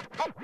Oh!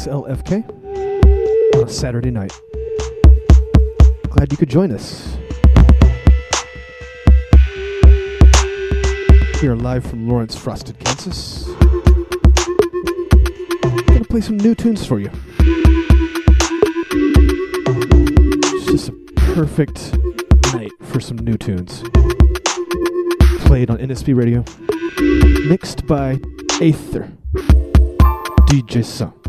Frosted Breaks LFK on Saturday night. Glad you could join us. We are live from Lawrence, Frosted, Kansas. Gonna play some new tunes for you. It's just a perfect night for some new tunes. Played on NSP Radio. Mixed by Aether. DJ Sung.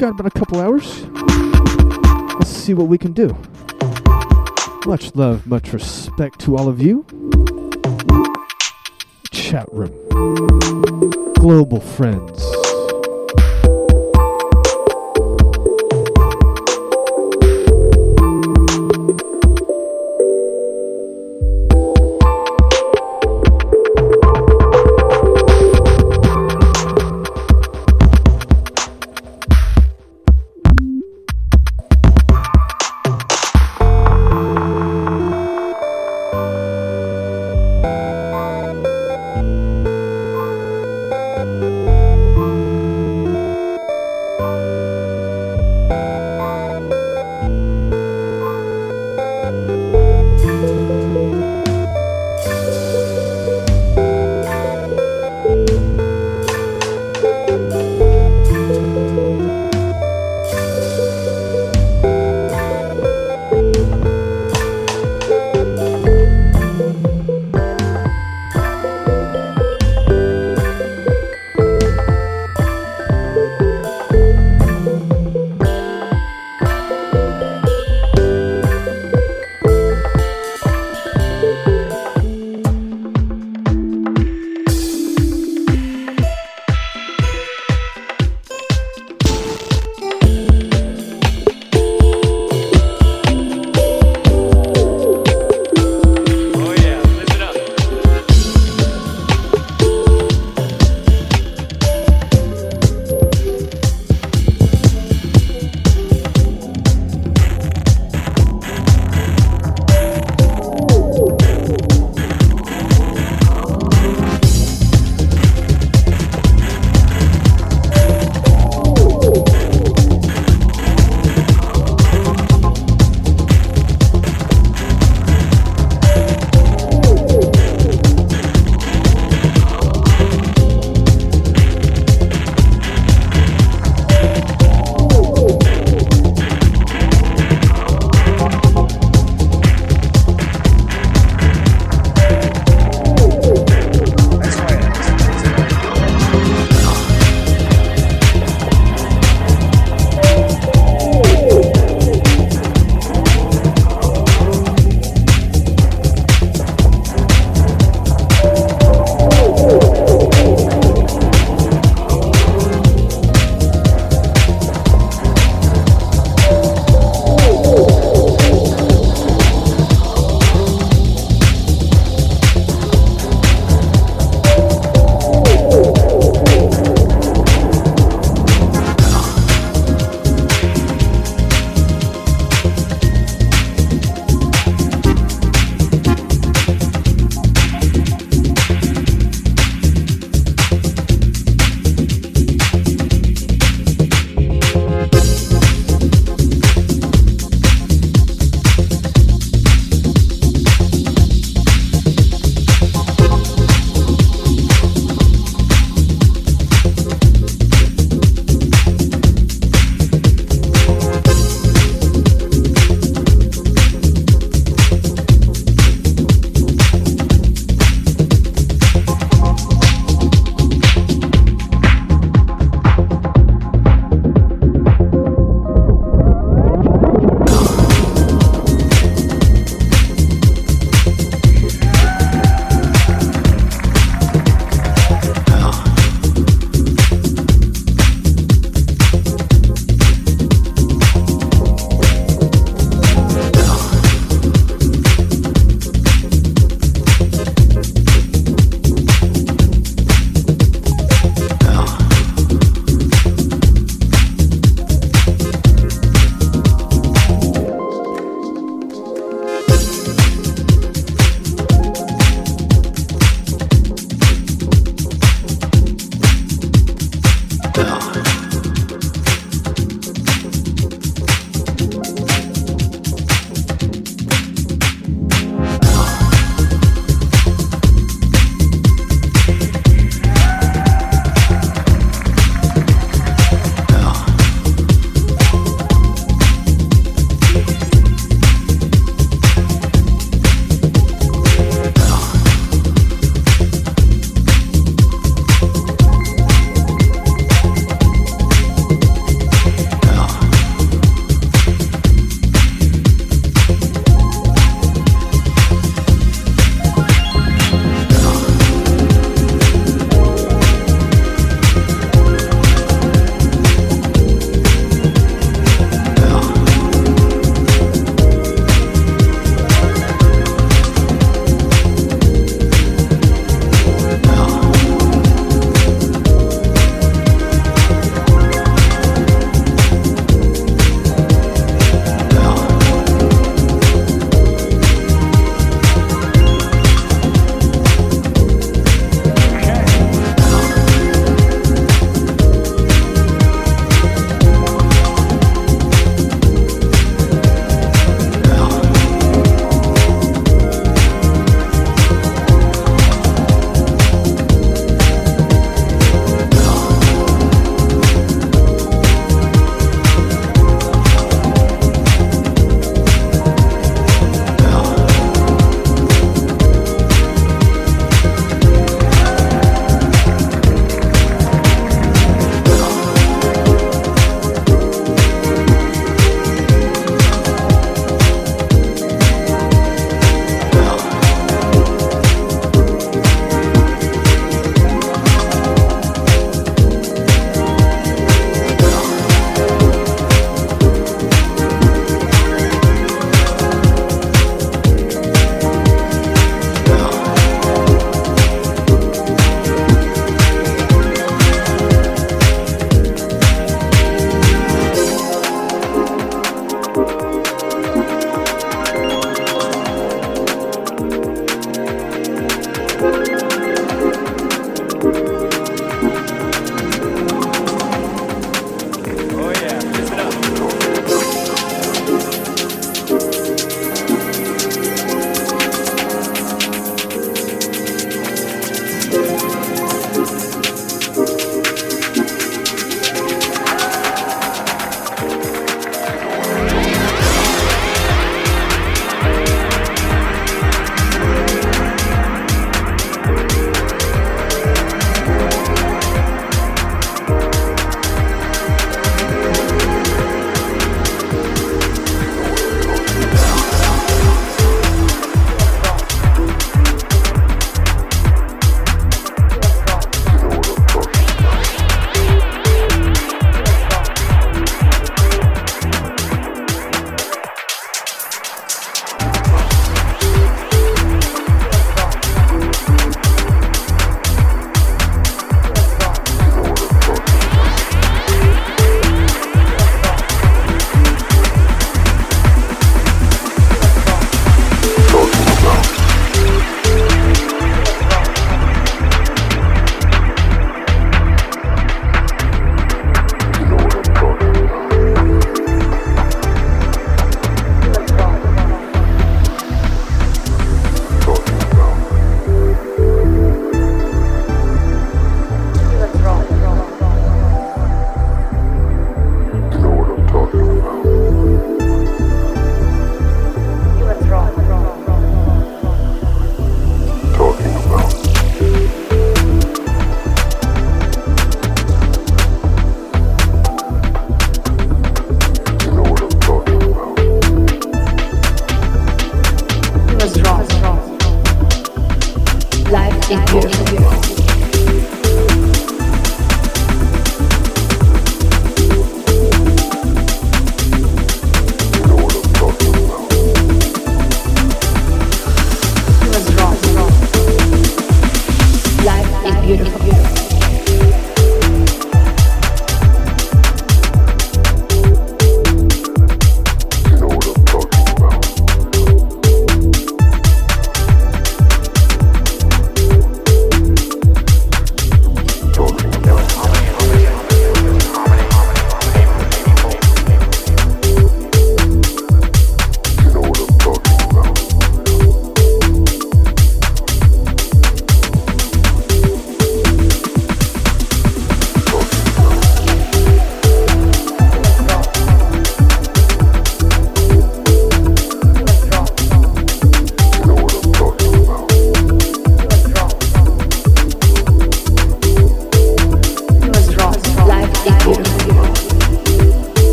We've got about a couple hours. Let's see what we can do. Much love, much respect to all of you. Chat room. Global friends.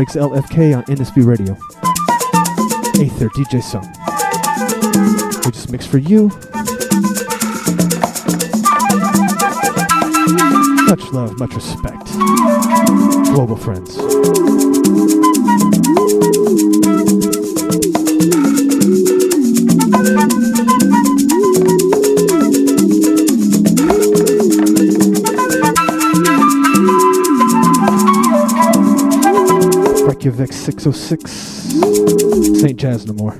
Breaks LFK on NSB Radio. Aether DJ Song. We just mixed for you. Much love, much respect. Global friends. Reykjavik 606. St. Jazz no more.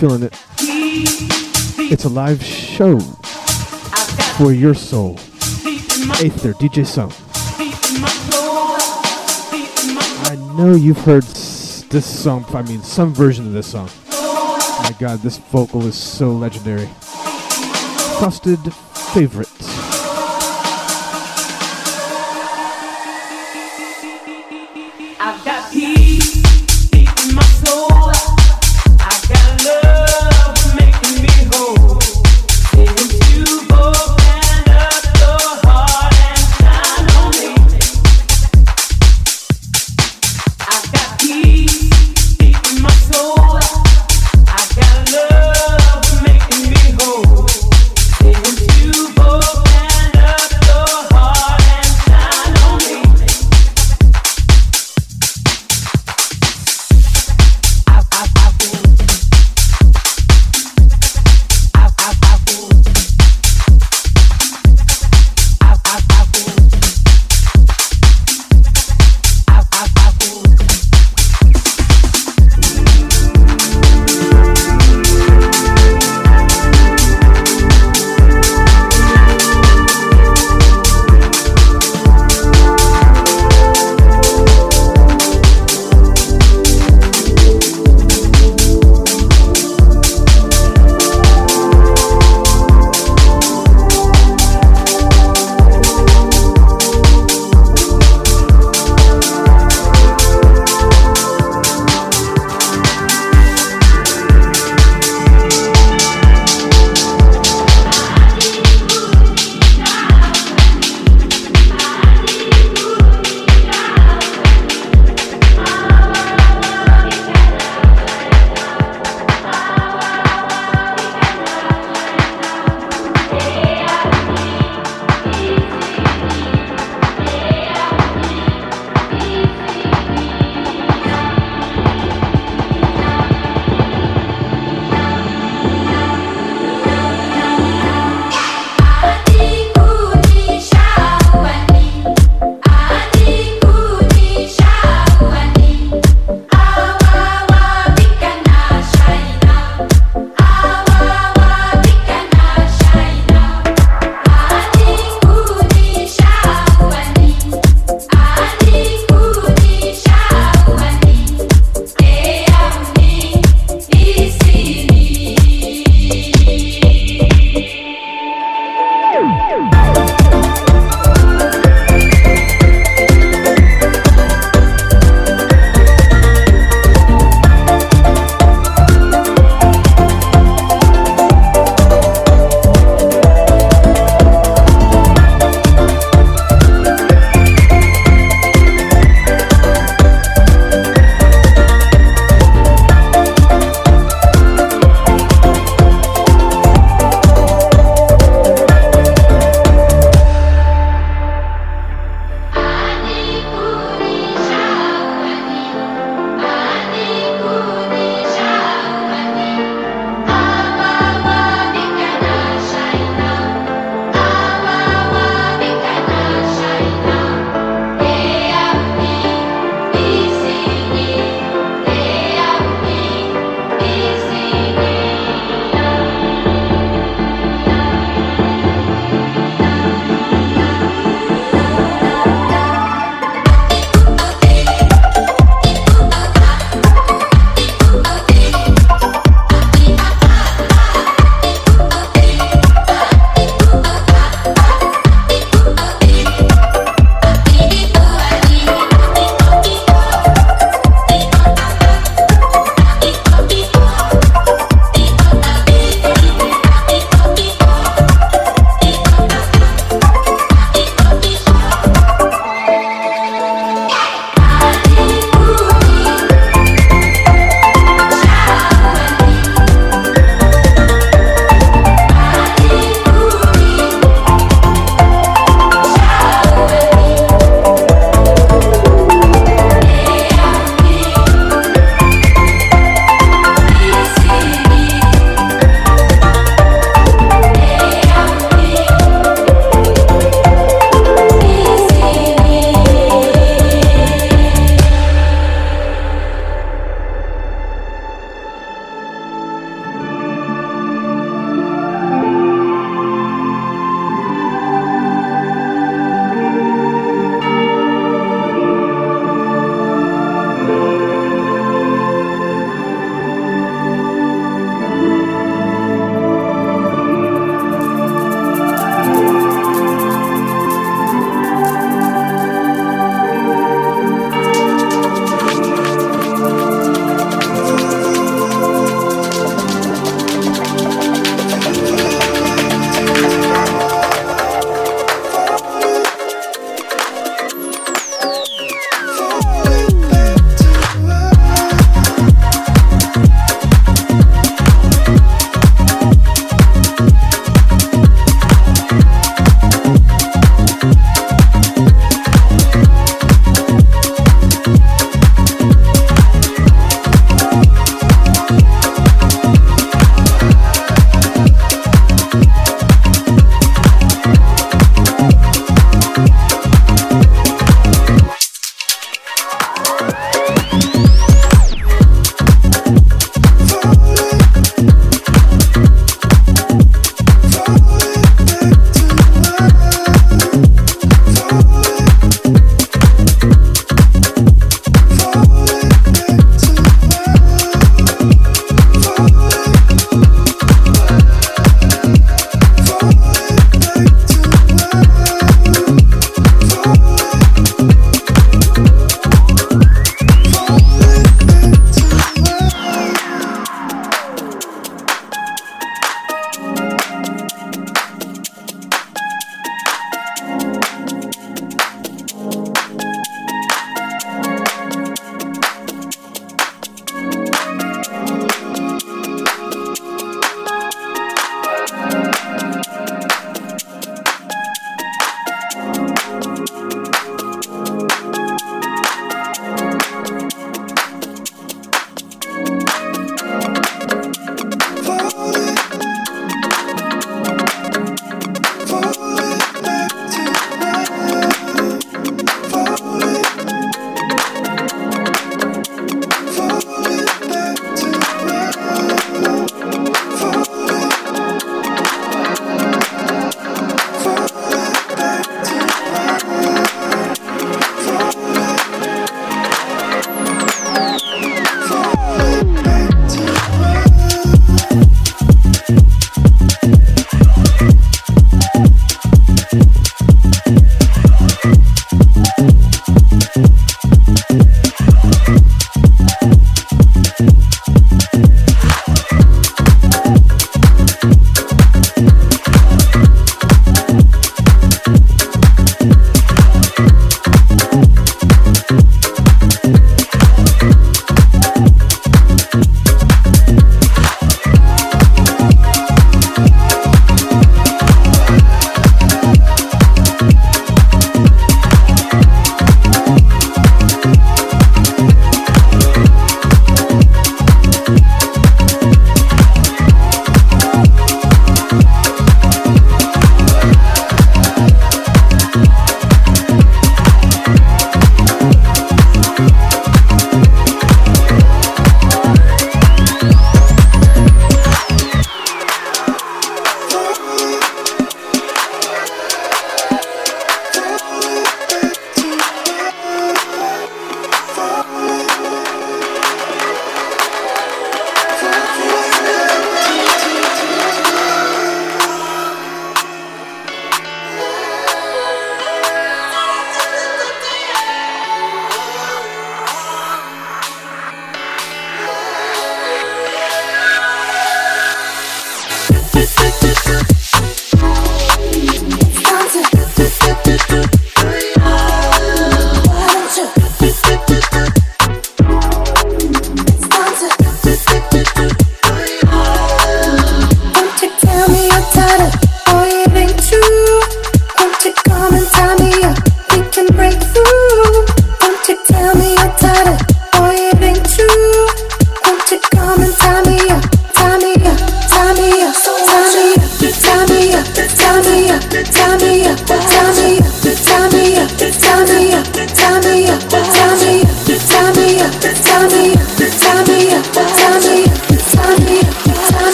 Feeling it. It's a live show for your soul. Aether, DJ Song. I know you've heard this song, I mean, some version of this song. my god, this vocal is so legendary. Trusted Favorites.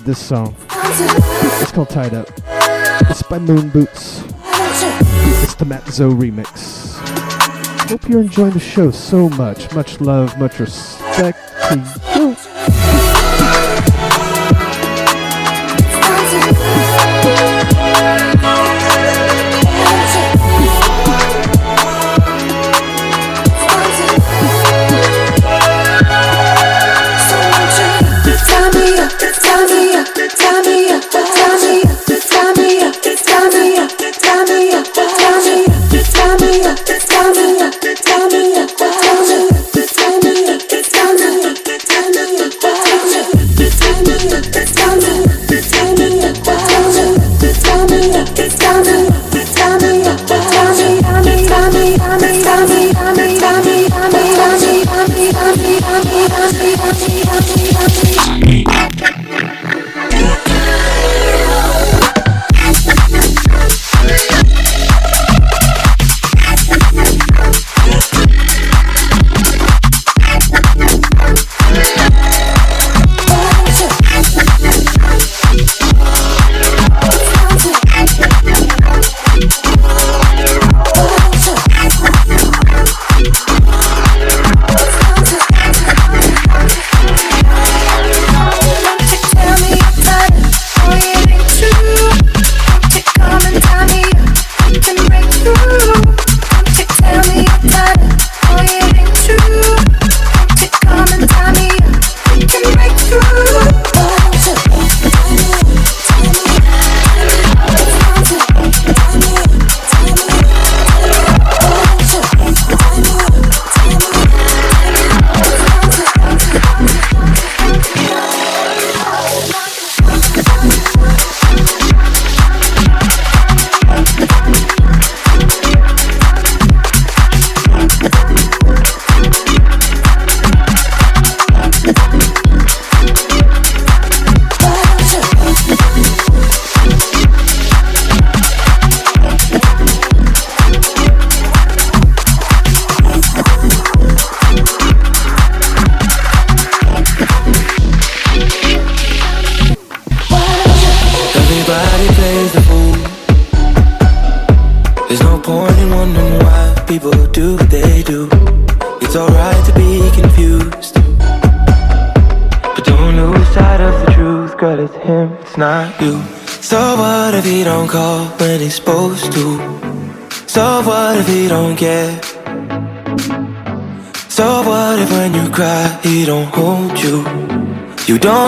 Love this song. It's called Tied Up. It's by Moon Boots. It's the Matt Zo remix. Hope you're enjoying the show so much. Much love, much respect to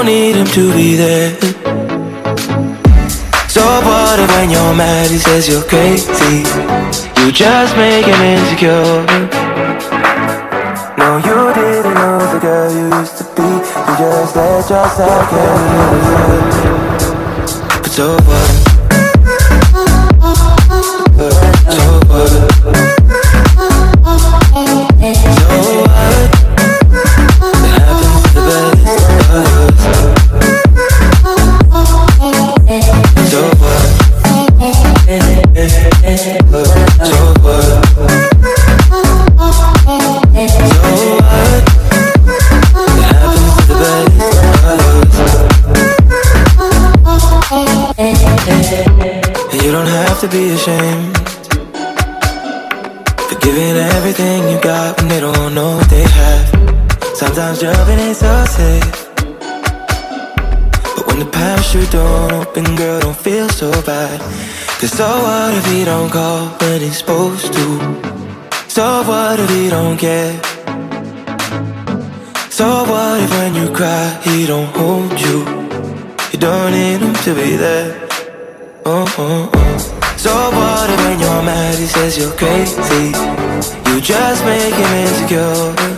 don't need him to be there. So what if when you're mad he says you're crazy? You just make him insecure. No, you didn't know the girl you used to be. You just let yourself get But so what? Don't open, girl, don't feel so bad Cause so what if he don't call when he's supposed to? So what if he don't care? So what if when you cry, he don't hold you? You don't need him to be there Oh, oh, oh so what if when you're mad he says you're crazy You just make him insecure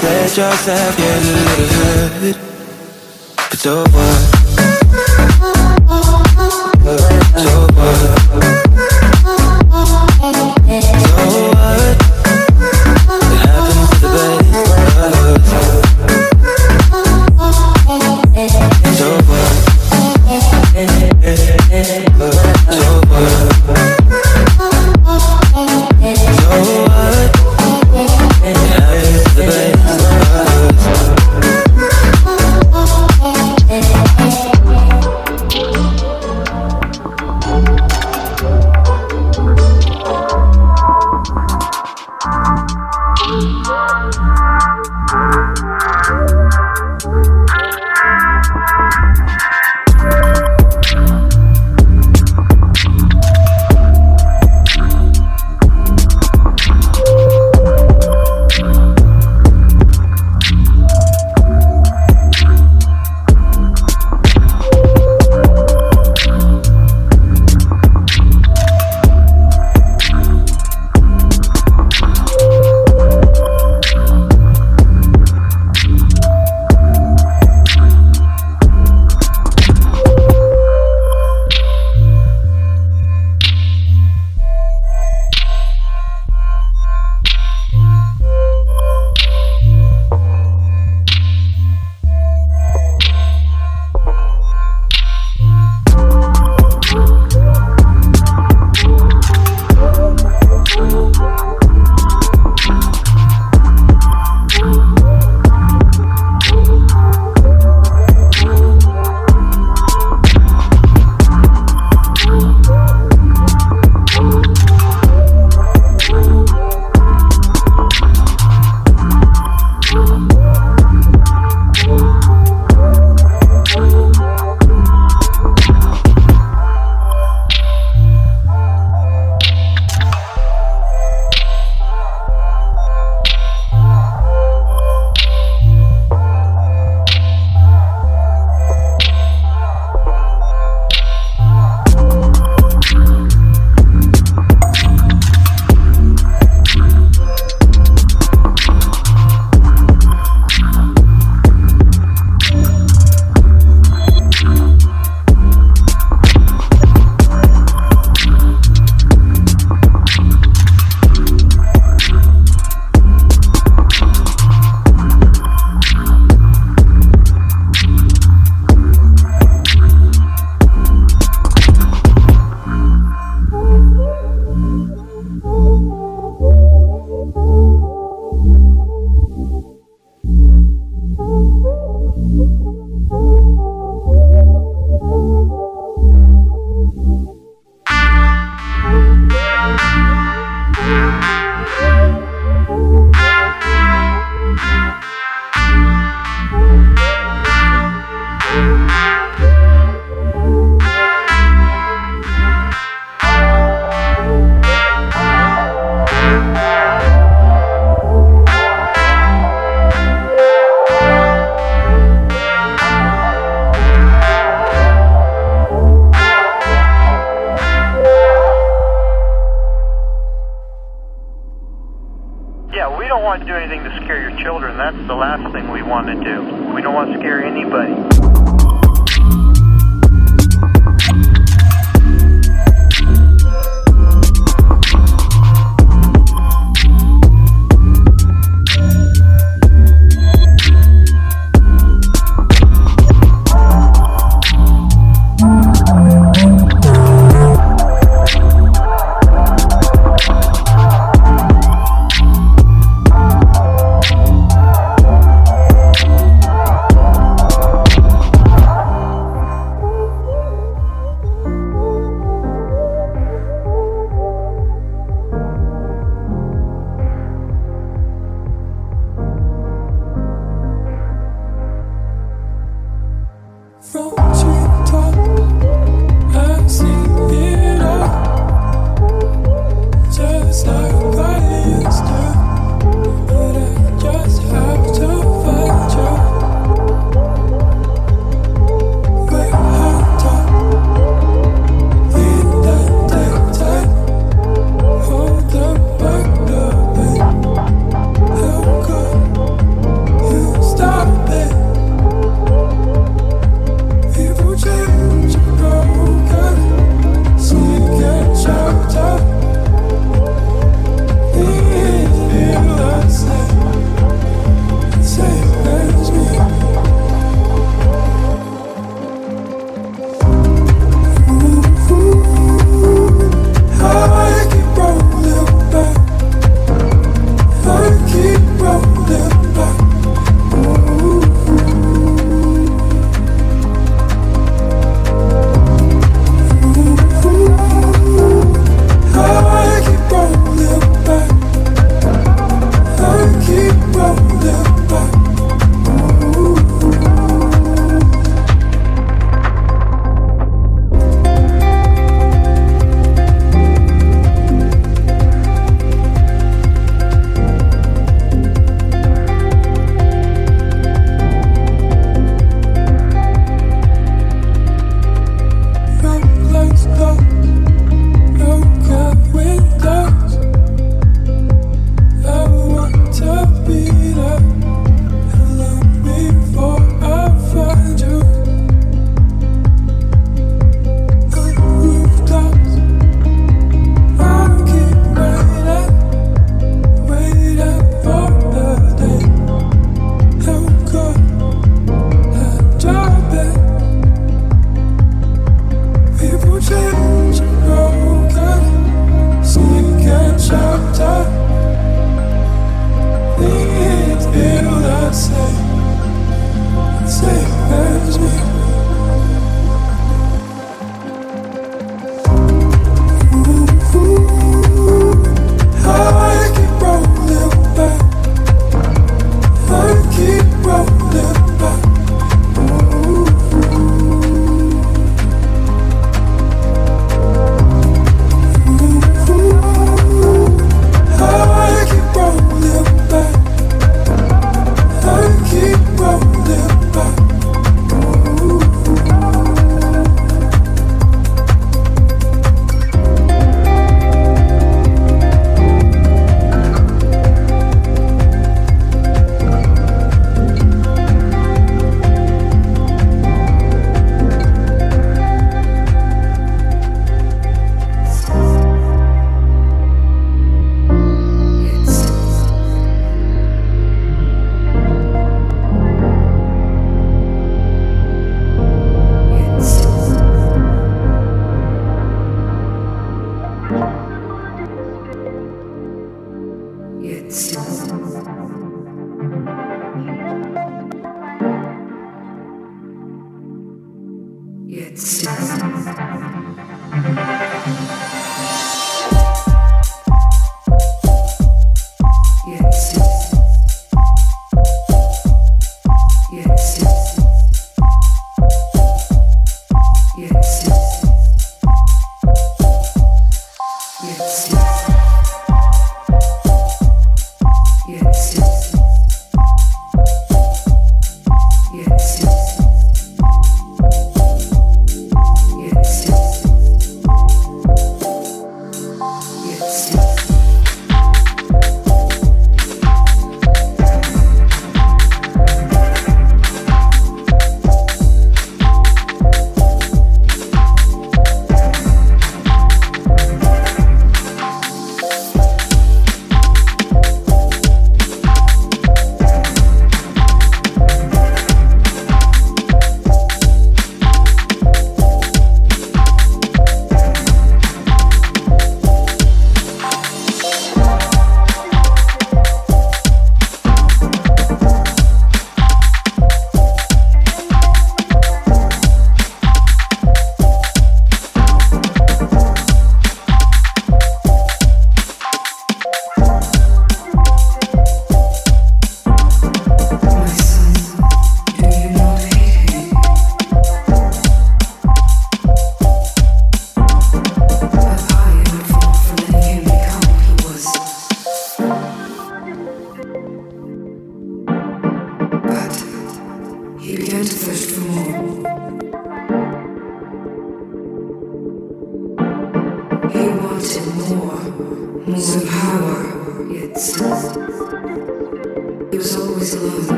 just let yourself get a little hurt But so what?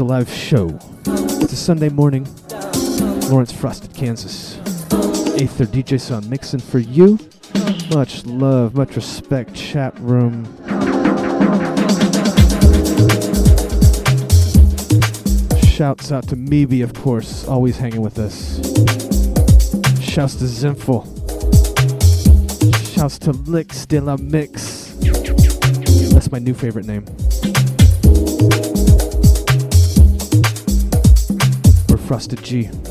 A live show. It's a Sunday morning, Lawrence Frosted, Kansas. Aether DJ Son mixing for you. Much love, much respect, chat room. Shouts out to Meeby, of course, always hanging with us. Shouts to Zinful. Shouts to Licks de la Mix. That's my new favorite name. Frosted G.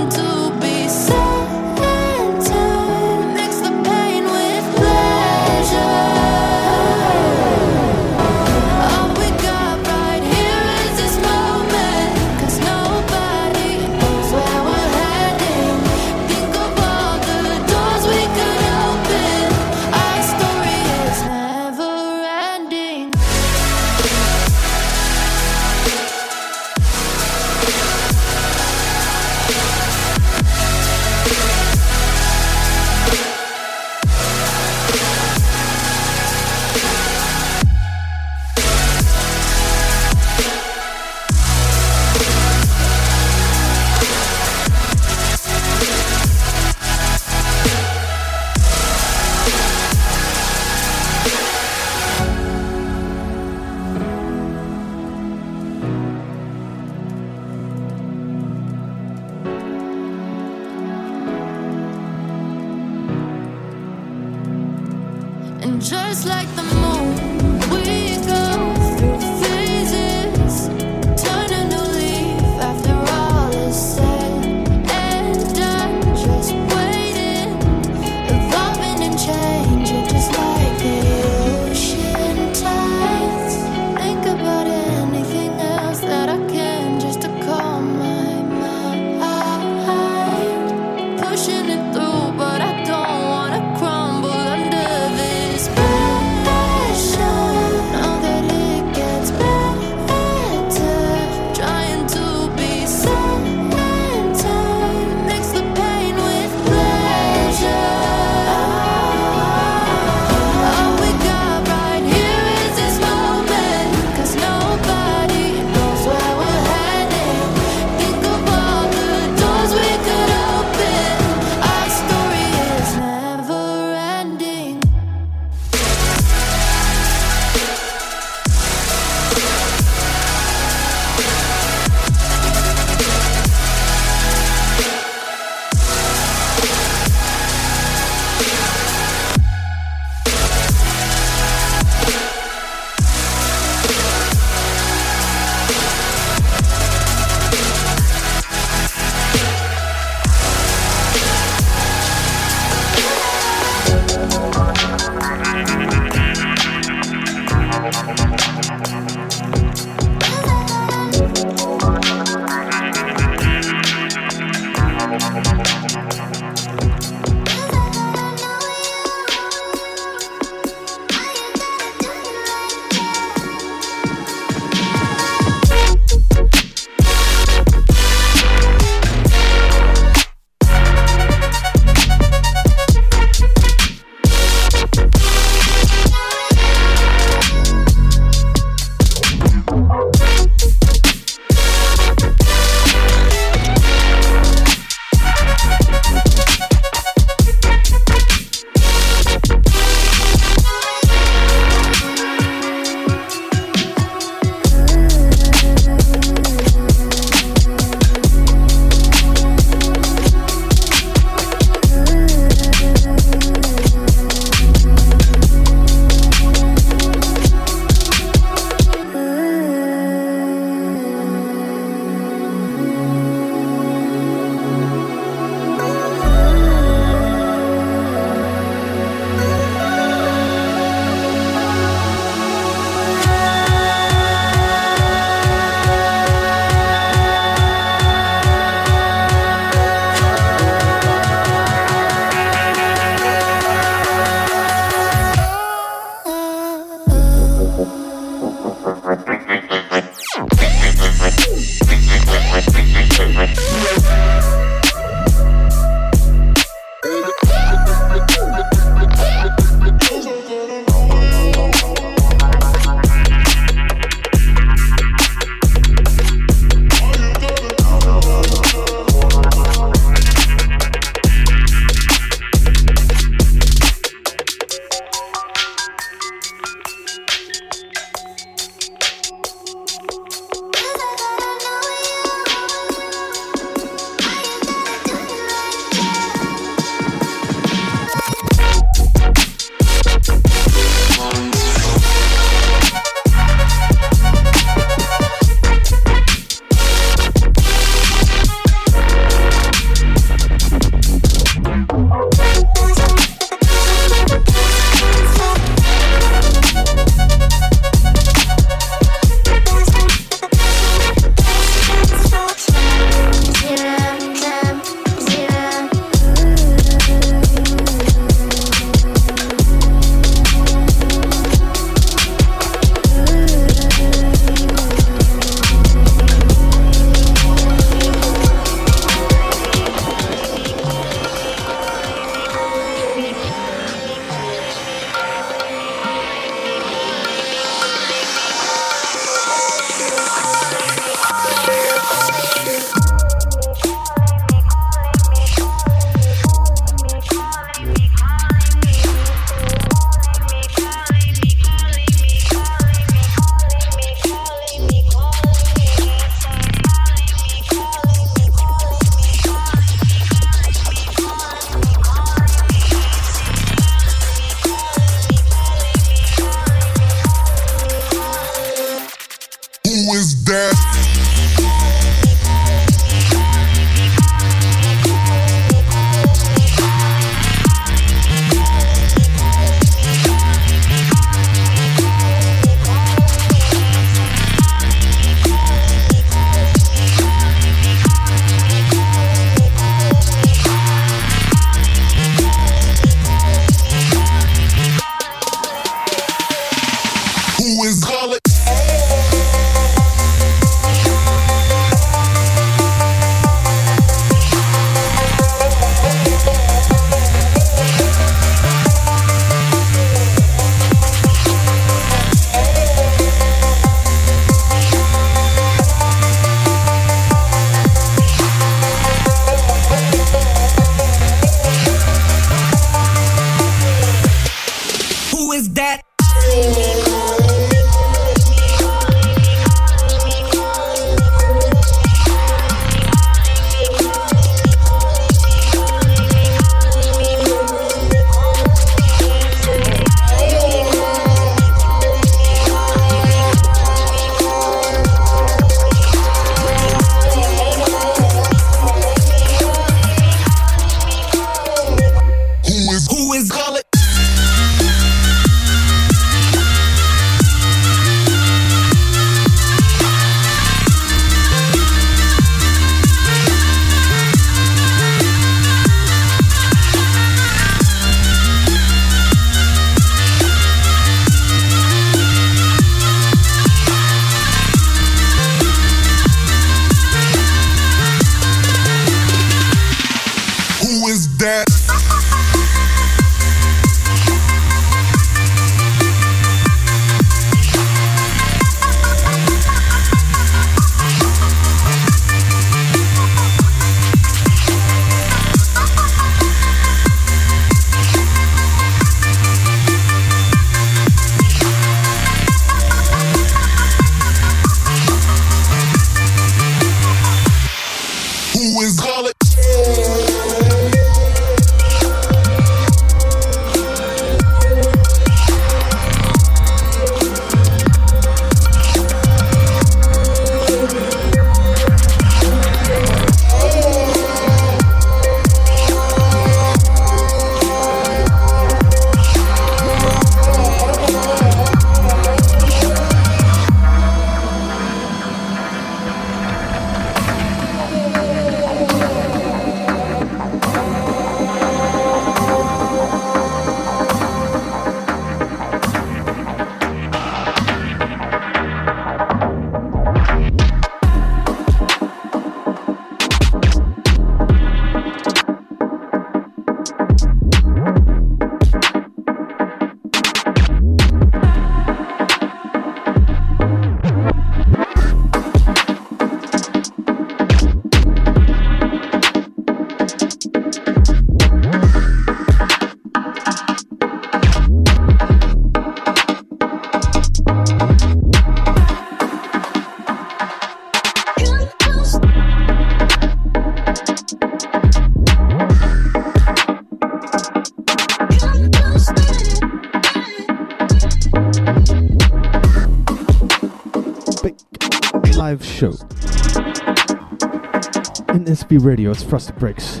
Radio, it's Frosted Breaks.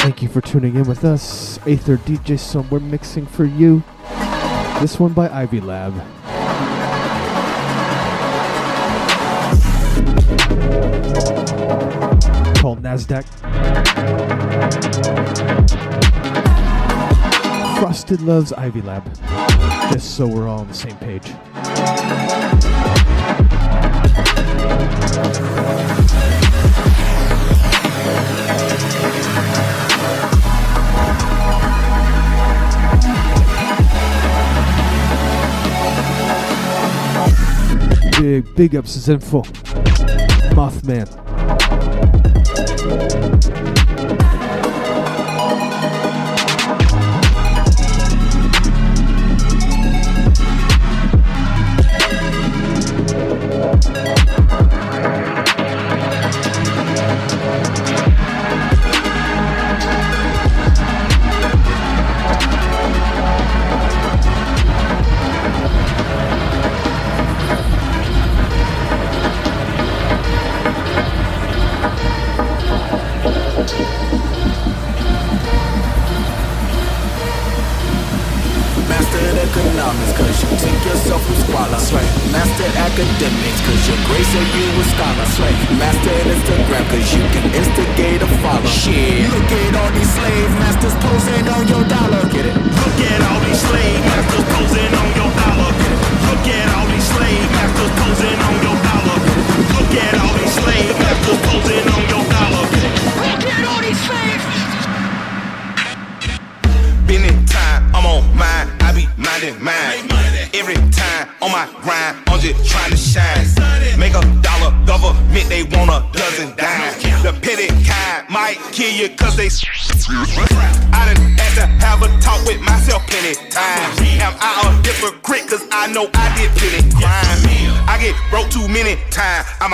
Thank you for tuning in with us. Aether DJ Song, we're mixing for you. This one by Ivy Lab. Called NASDAQ. Frosted loves Ivy Lab. Just so we're all on the same page. Big, ups to Zenful. Mothman.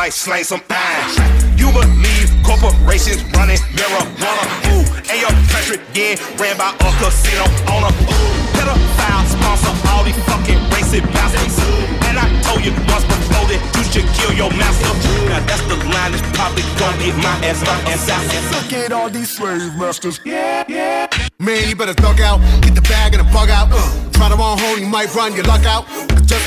Might slang some eyes. You believe corporations running marijuana. Ooh, and your country again ran by a casino owner. Ooh, pedophile sponsor all these fucking racist bastards. And I told you once before that you should kill your master. Now that's the line that's probably gonna get my ass and assassin. Look at all these slave masters. Yeah, yeah. Man, you better thug out, get the bag and the bug out. Uh Try to run home, you might run your luck out.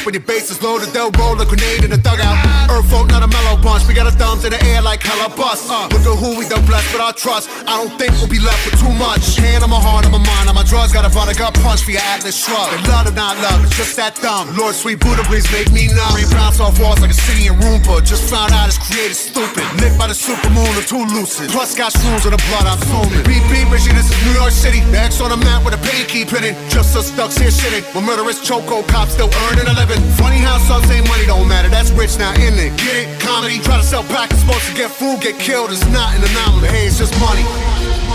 When your base is loaded, they'll roll a grenade in the dugout. Earth folk, not a mellow bunch. We got our thumbs in the air like hella bust. Uh, look at who we done blessed with our trust. I don't think we'll be left with too much. Hand on my heart, on my mind, on my drugs. Got a vodka gut punch for your atlas shrug. They love or not love, it's just that dumb. Lord, sweet Buddha, please make me numb. Rain bounce off walls like a city in Roomba. Just found out it's created stupid. Lit by the supermoon or too lucid. Plus got shrooms in the blood, I'm zooming. Beep, beep, Richie, this is New York City. The X on the map with a pain keep hitting. Just us ducks here shitting. When murderous choco cops still earning a living. Funny how some say money don't matter. That's rich now, isn't it? Get it? Comedy. Try to sell packets, supposed to get food, get killed. It's not an anomaly. Hey, it's just money. Money.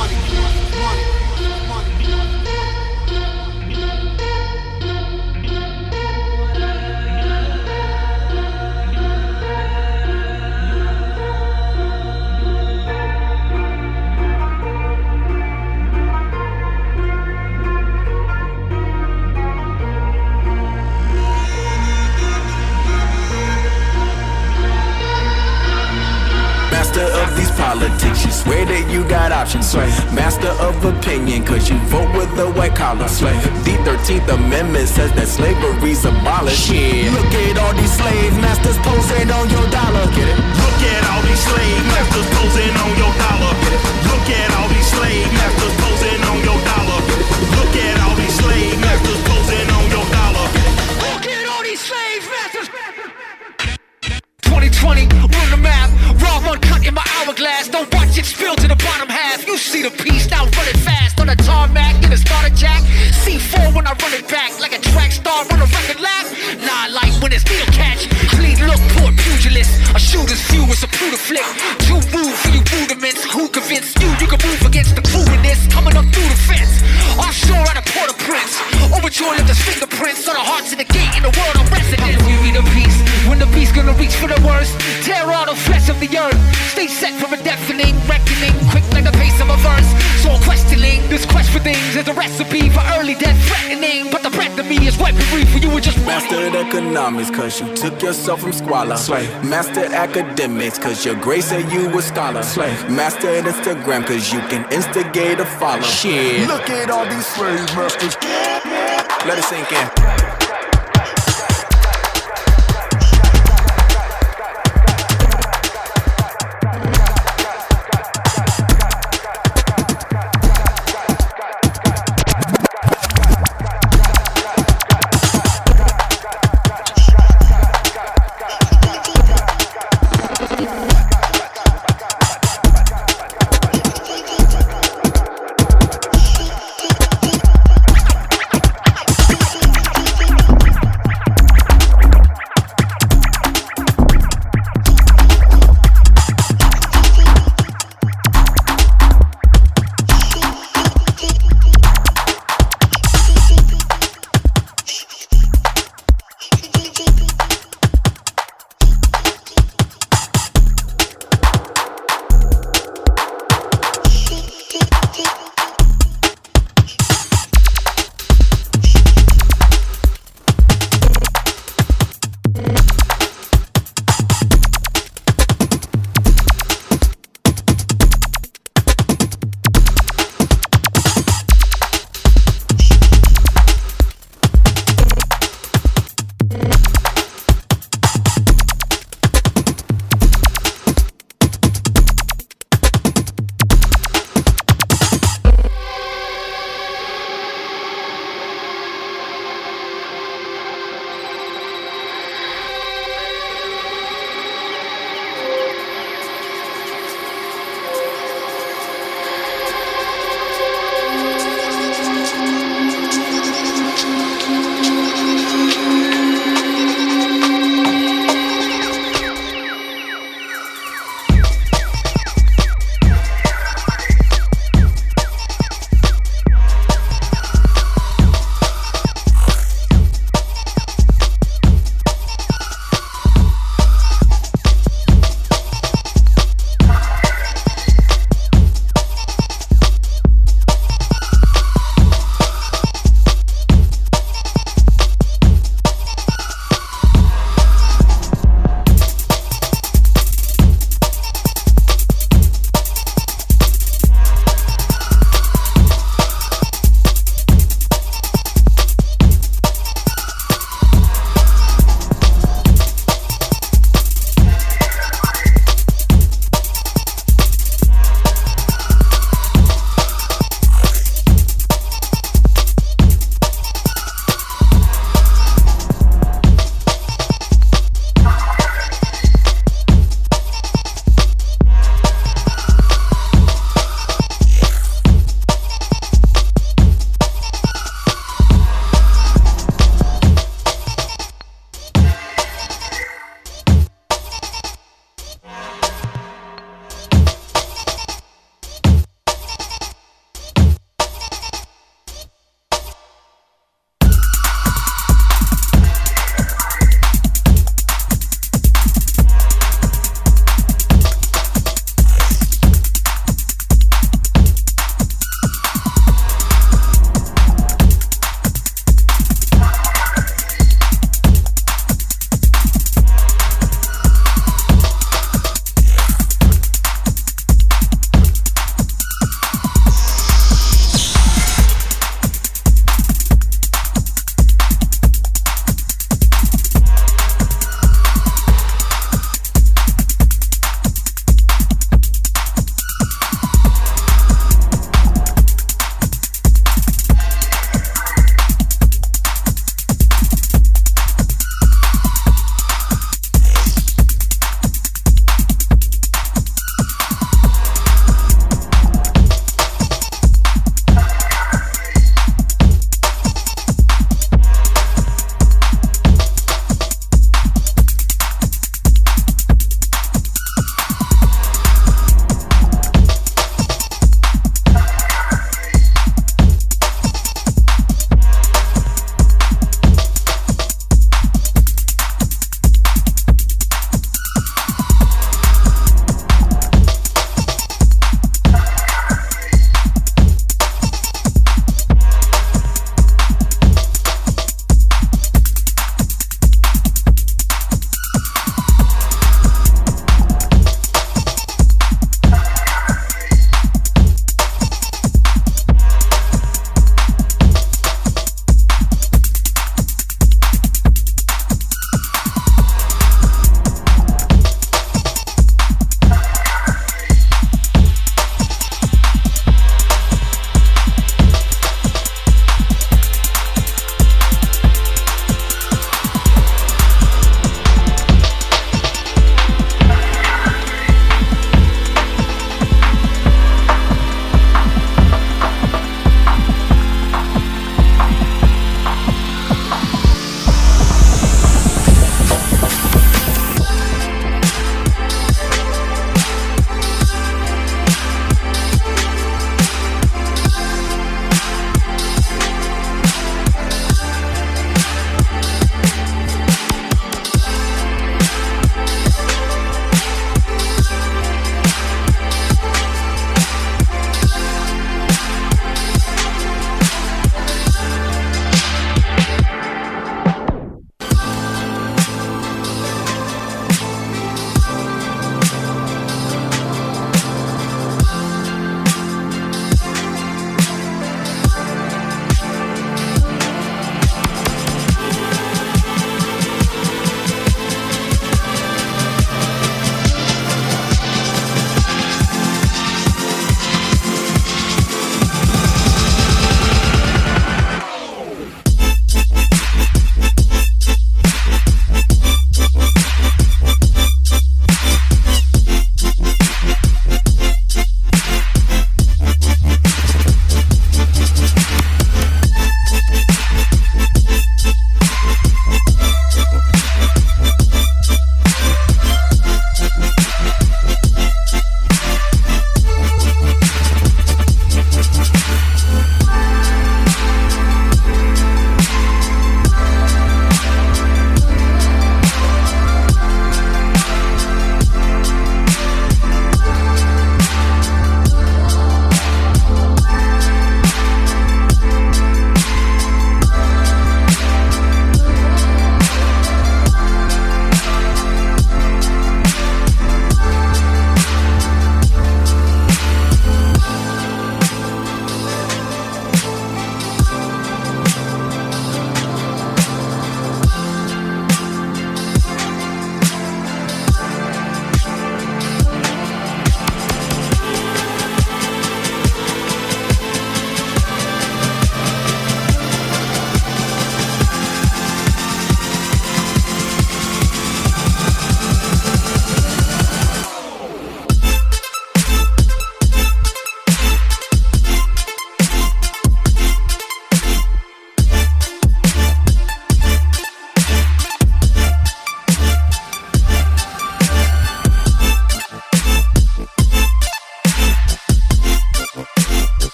Politics. You swear that you got options. Sway. Master of opinion, cause you vote with the white collar. Sway. The 13th Amendment says that slavery's abolished. Yeah. Look at all these slave masters posing on your dollar. Get it? Look at all these slave masters posing on your dollar. Get it? Look at all these slave masters posing on your dollar. Look at all these slave masters posing on a Pluto flick. Mastered economics, cause you took yourself from squalor. Slay. Mastered academics, cause your grace said you a scholar. Slay. Mastered Instagram, cause you can instigate a follow. Shit. Look at all these slave masters. Let it sink in.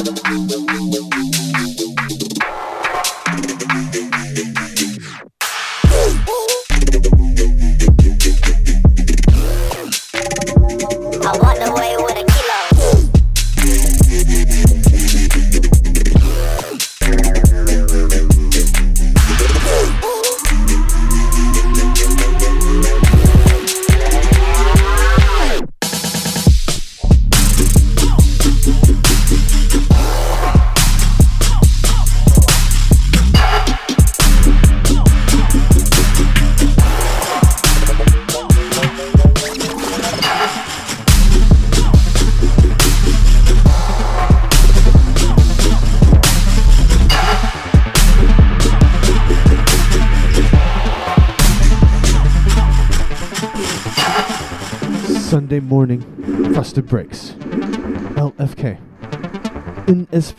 I walked away with a kilo. Sunday morning, Frosted Breaks. LFK.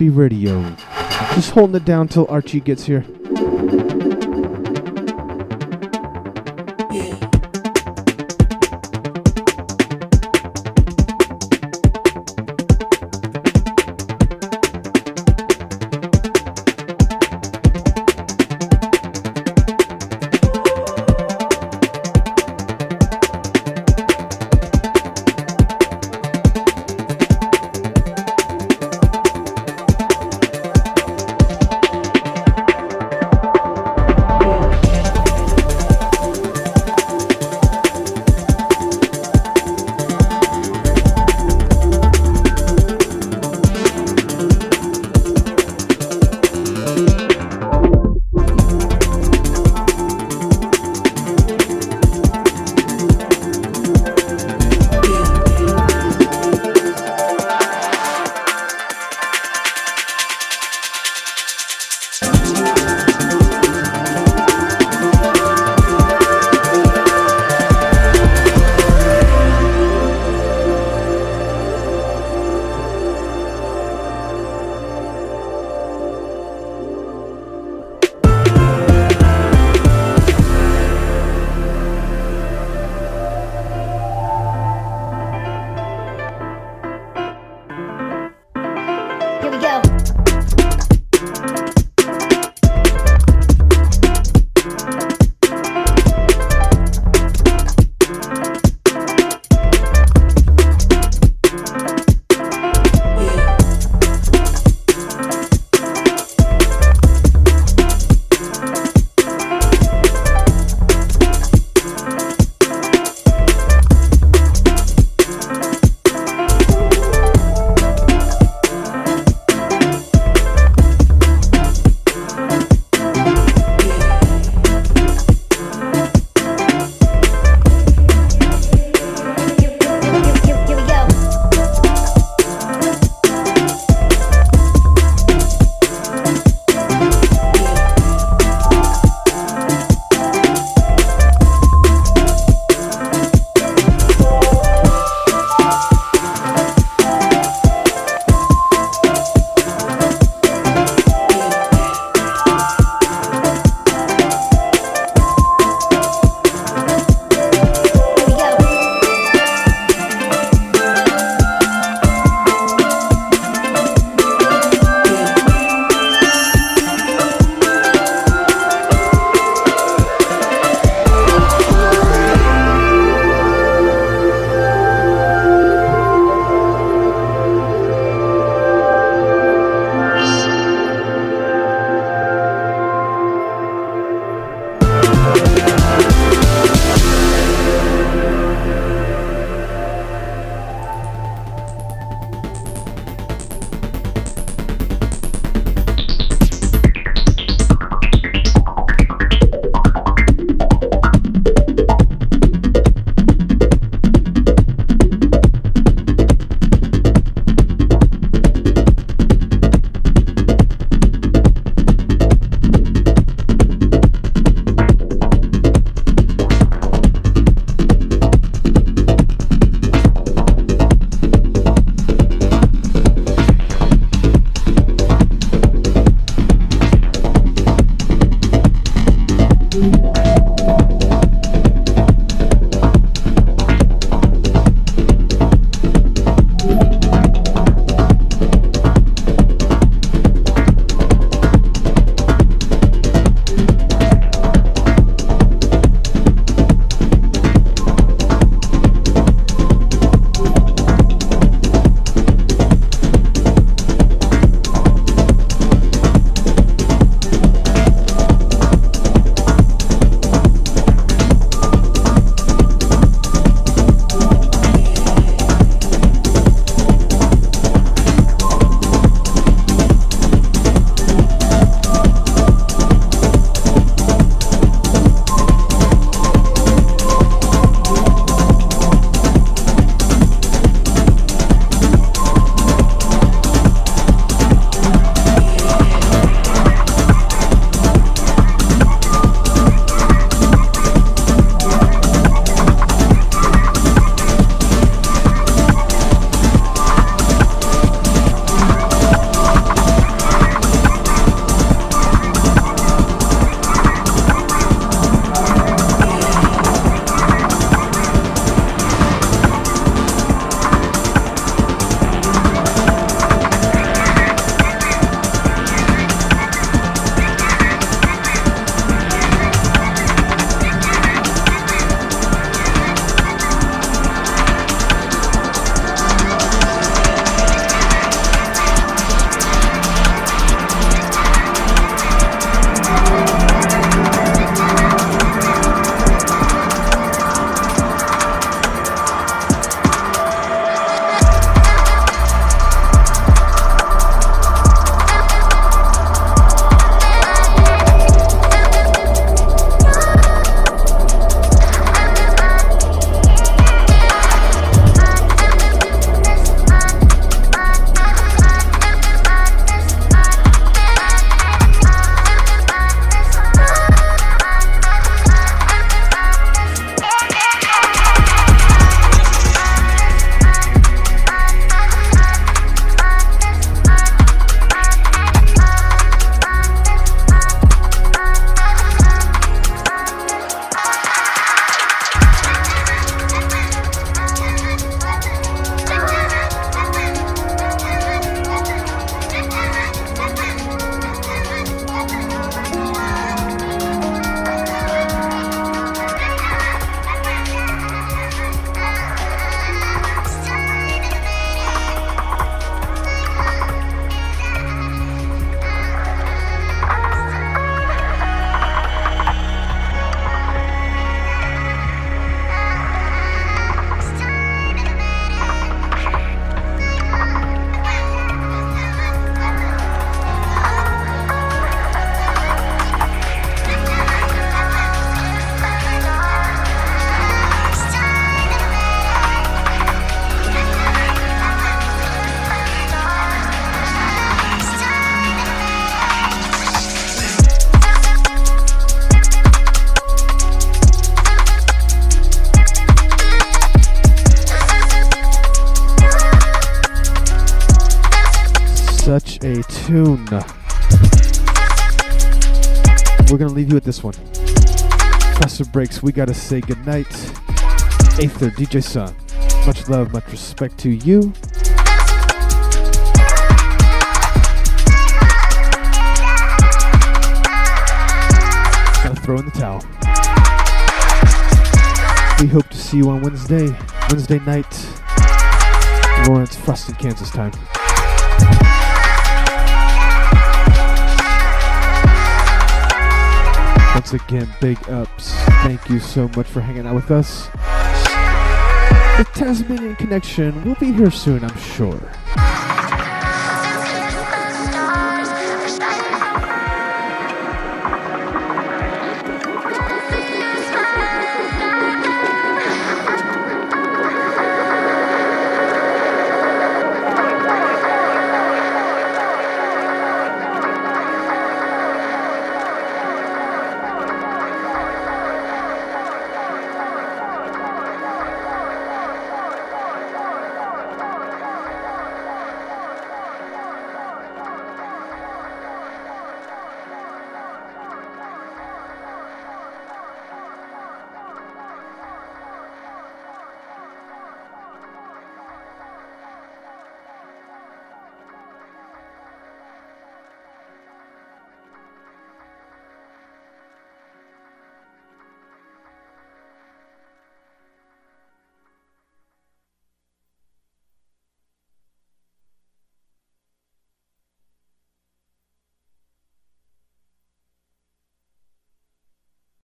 Radio. Just holding it down till Archie gets here. We gotta say goodnight. Aether, DJ Sun. Much love, much respect to you. Gotta throw in the towel. We hope to see you on Wednesday, Wednesday night, Lawrence, Frosted, Kansas time. Once again, big ups. Thank you so much for hanging out with us. The Tasmanian Connection will be here soon, I'm sure.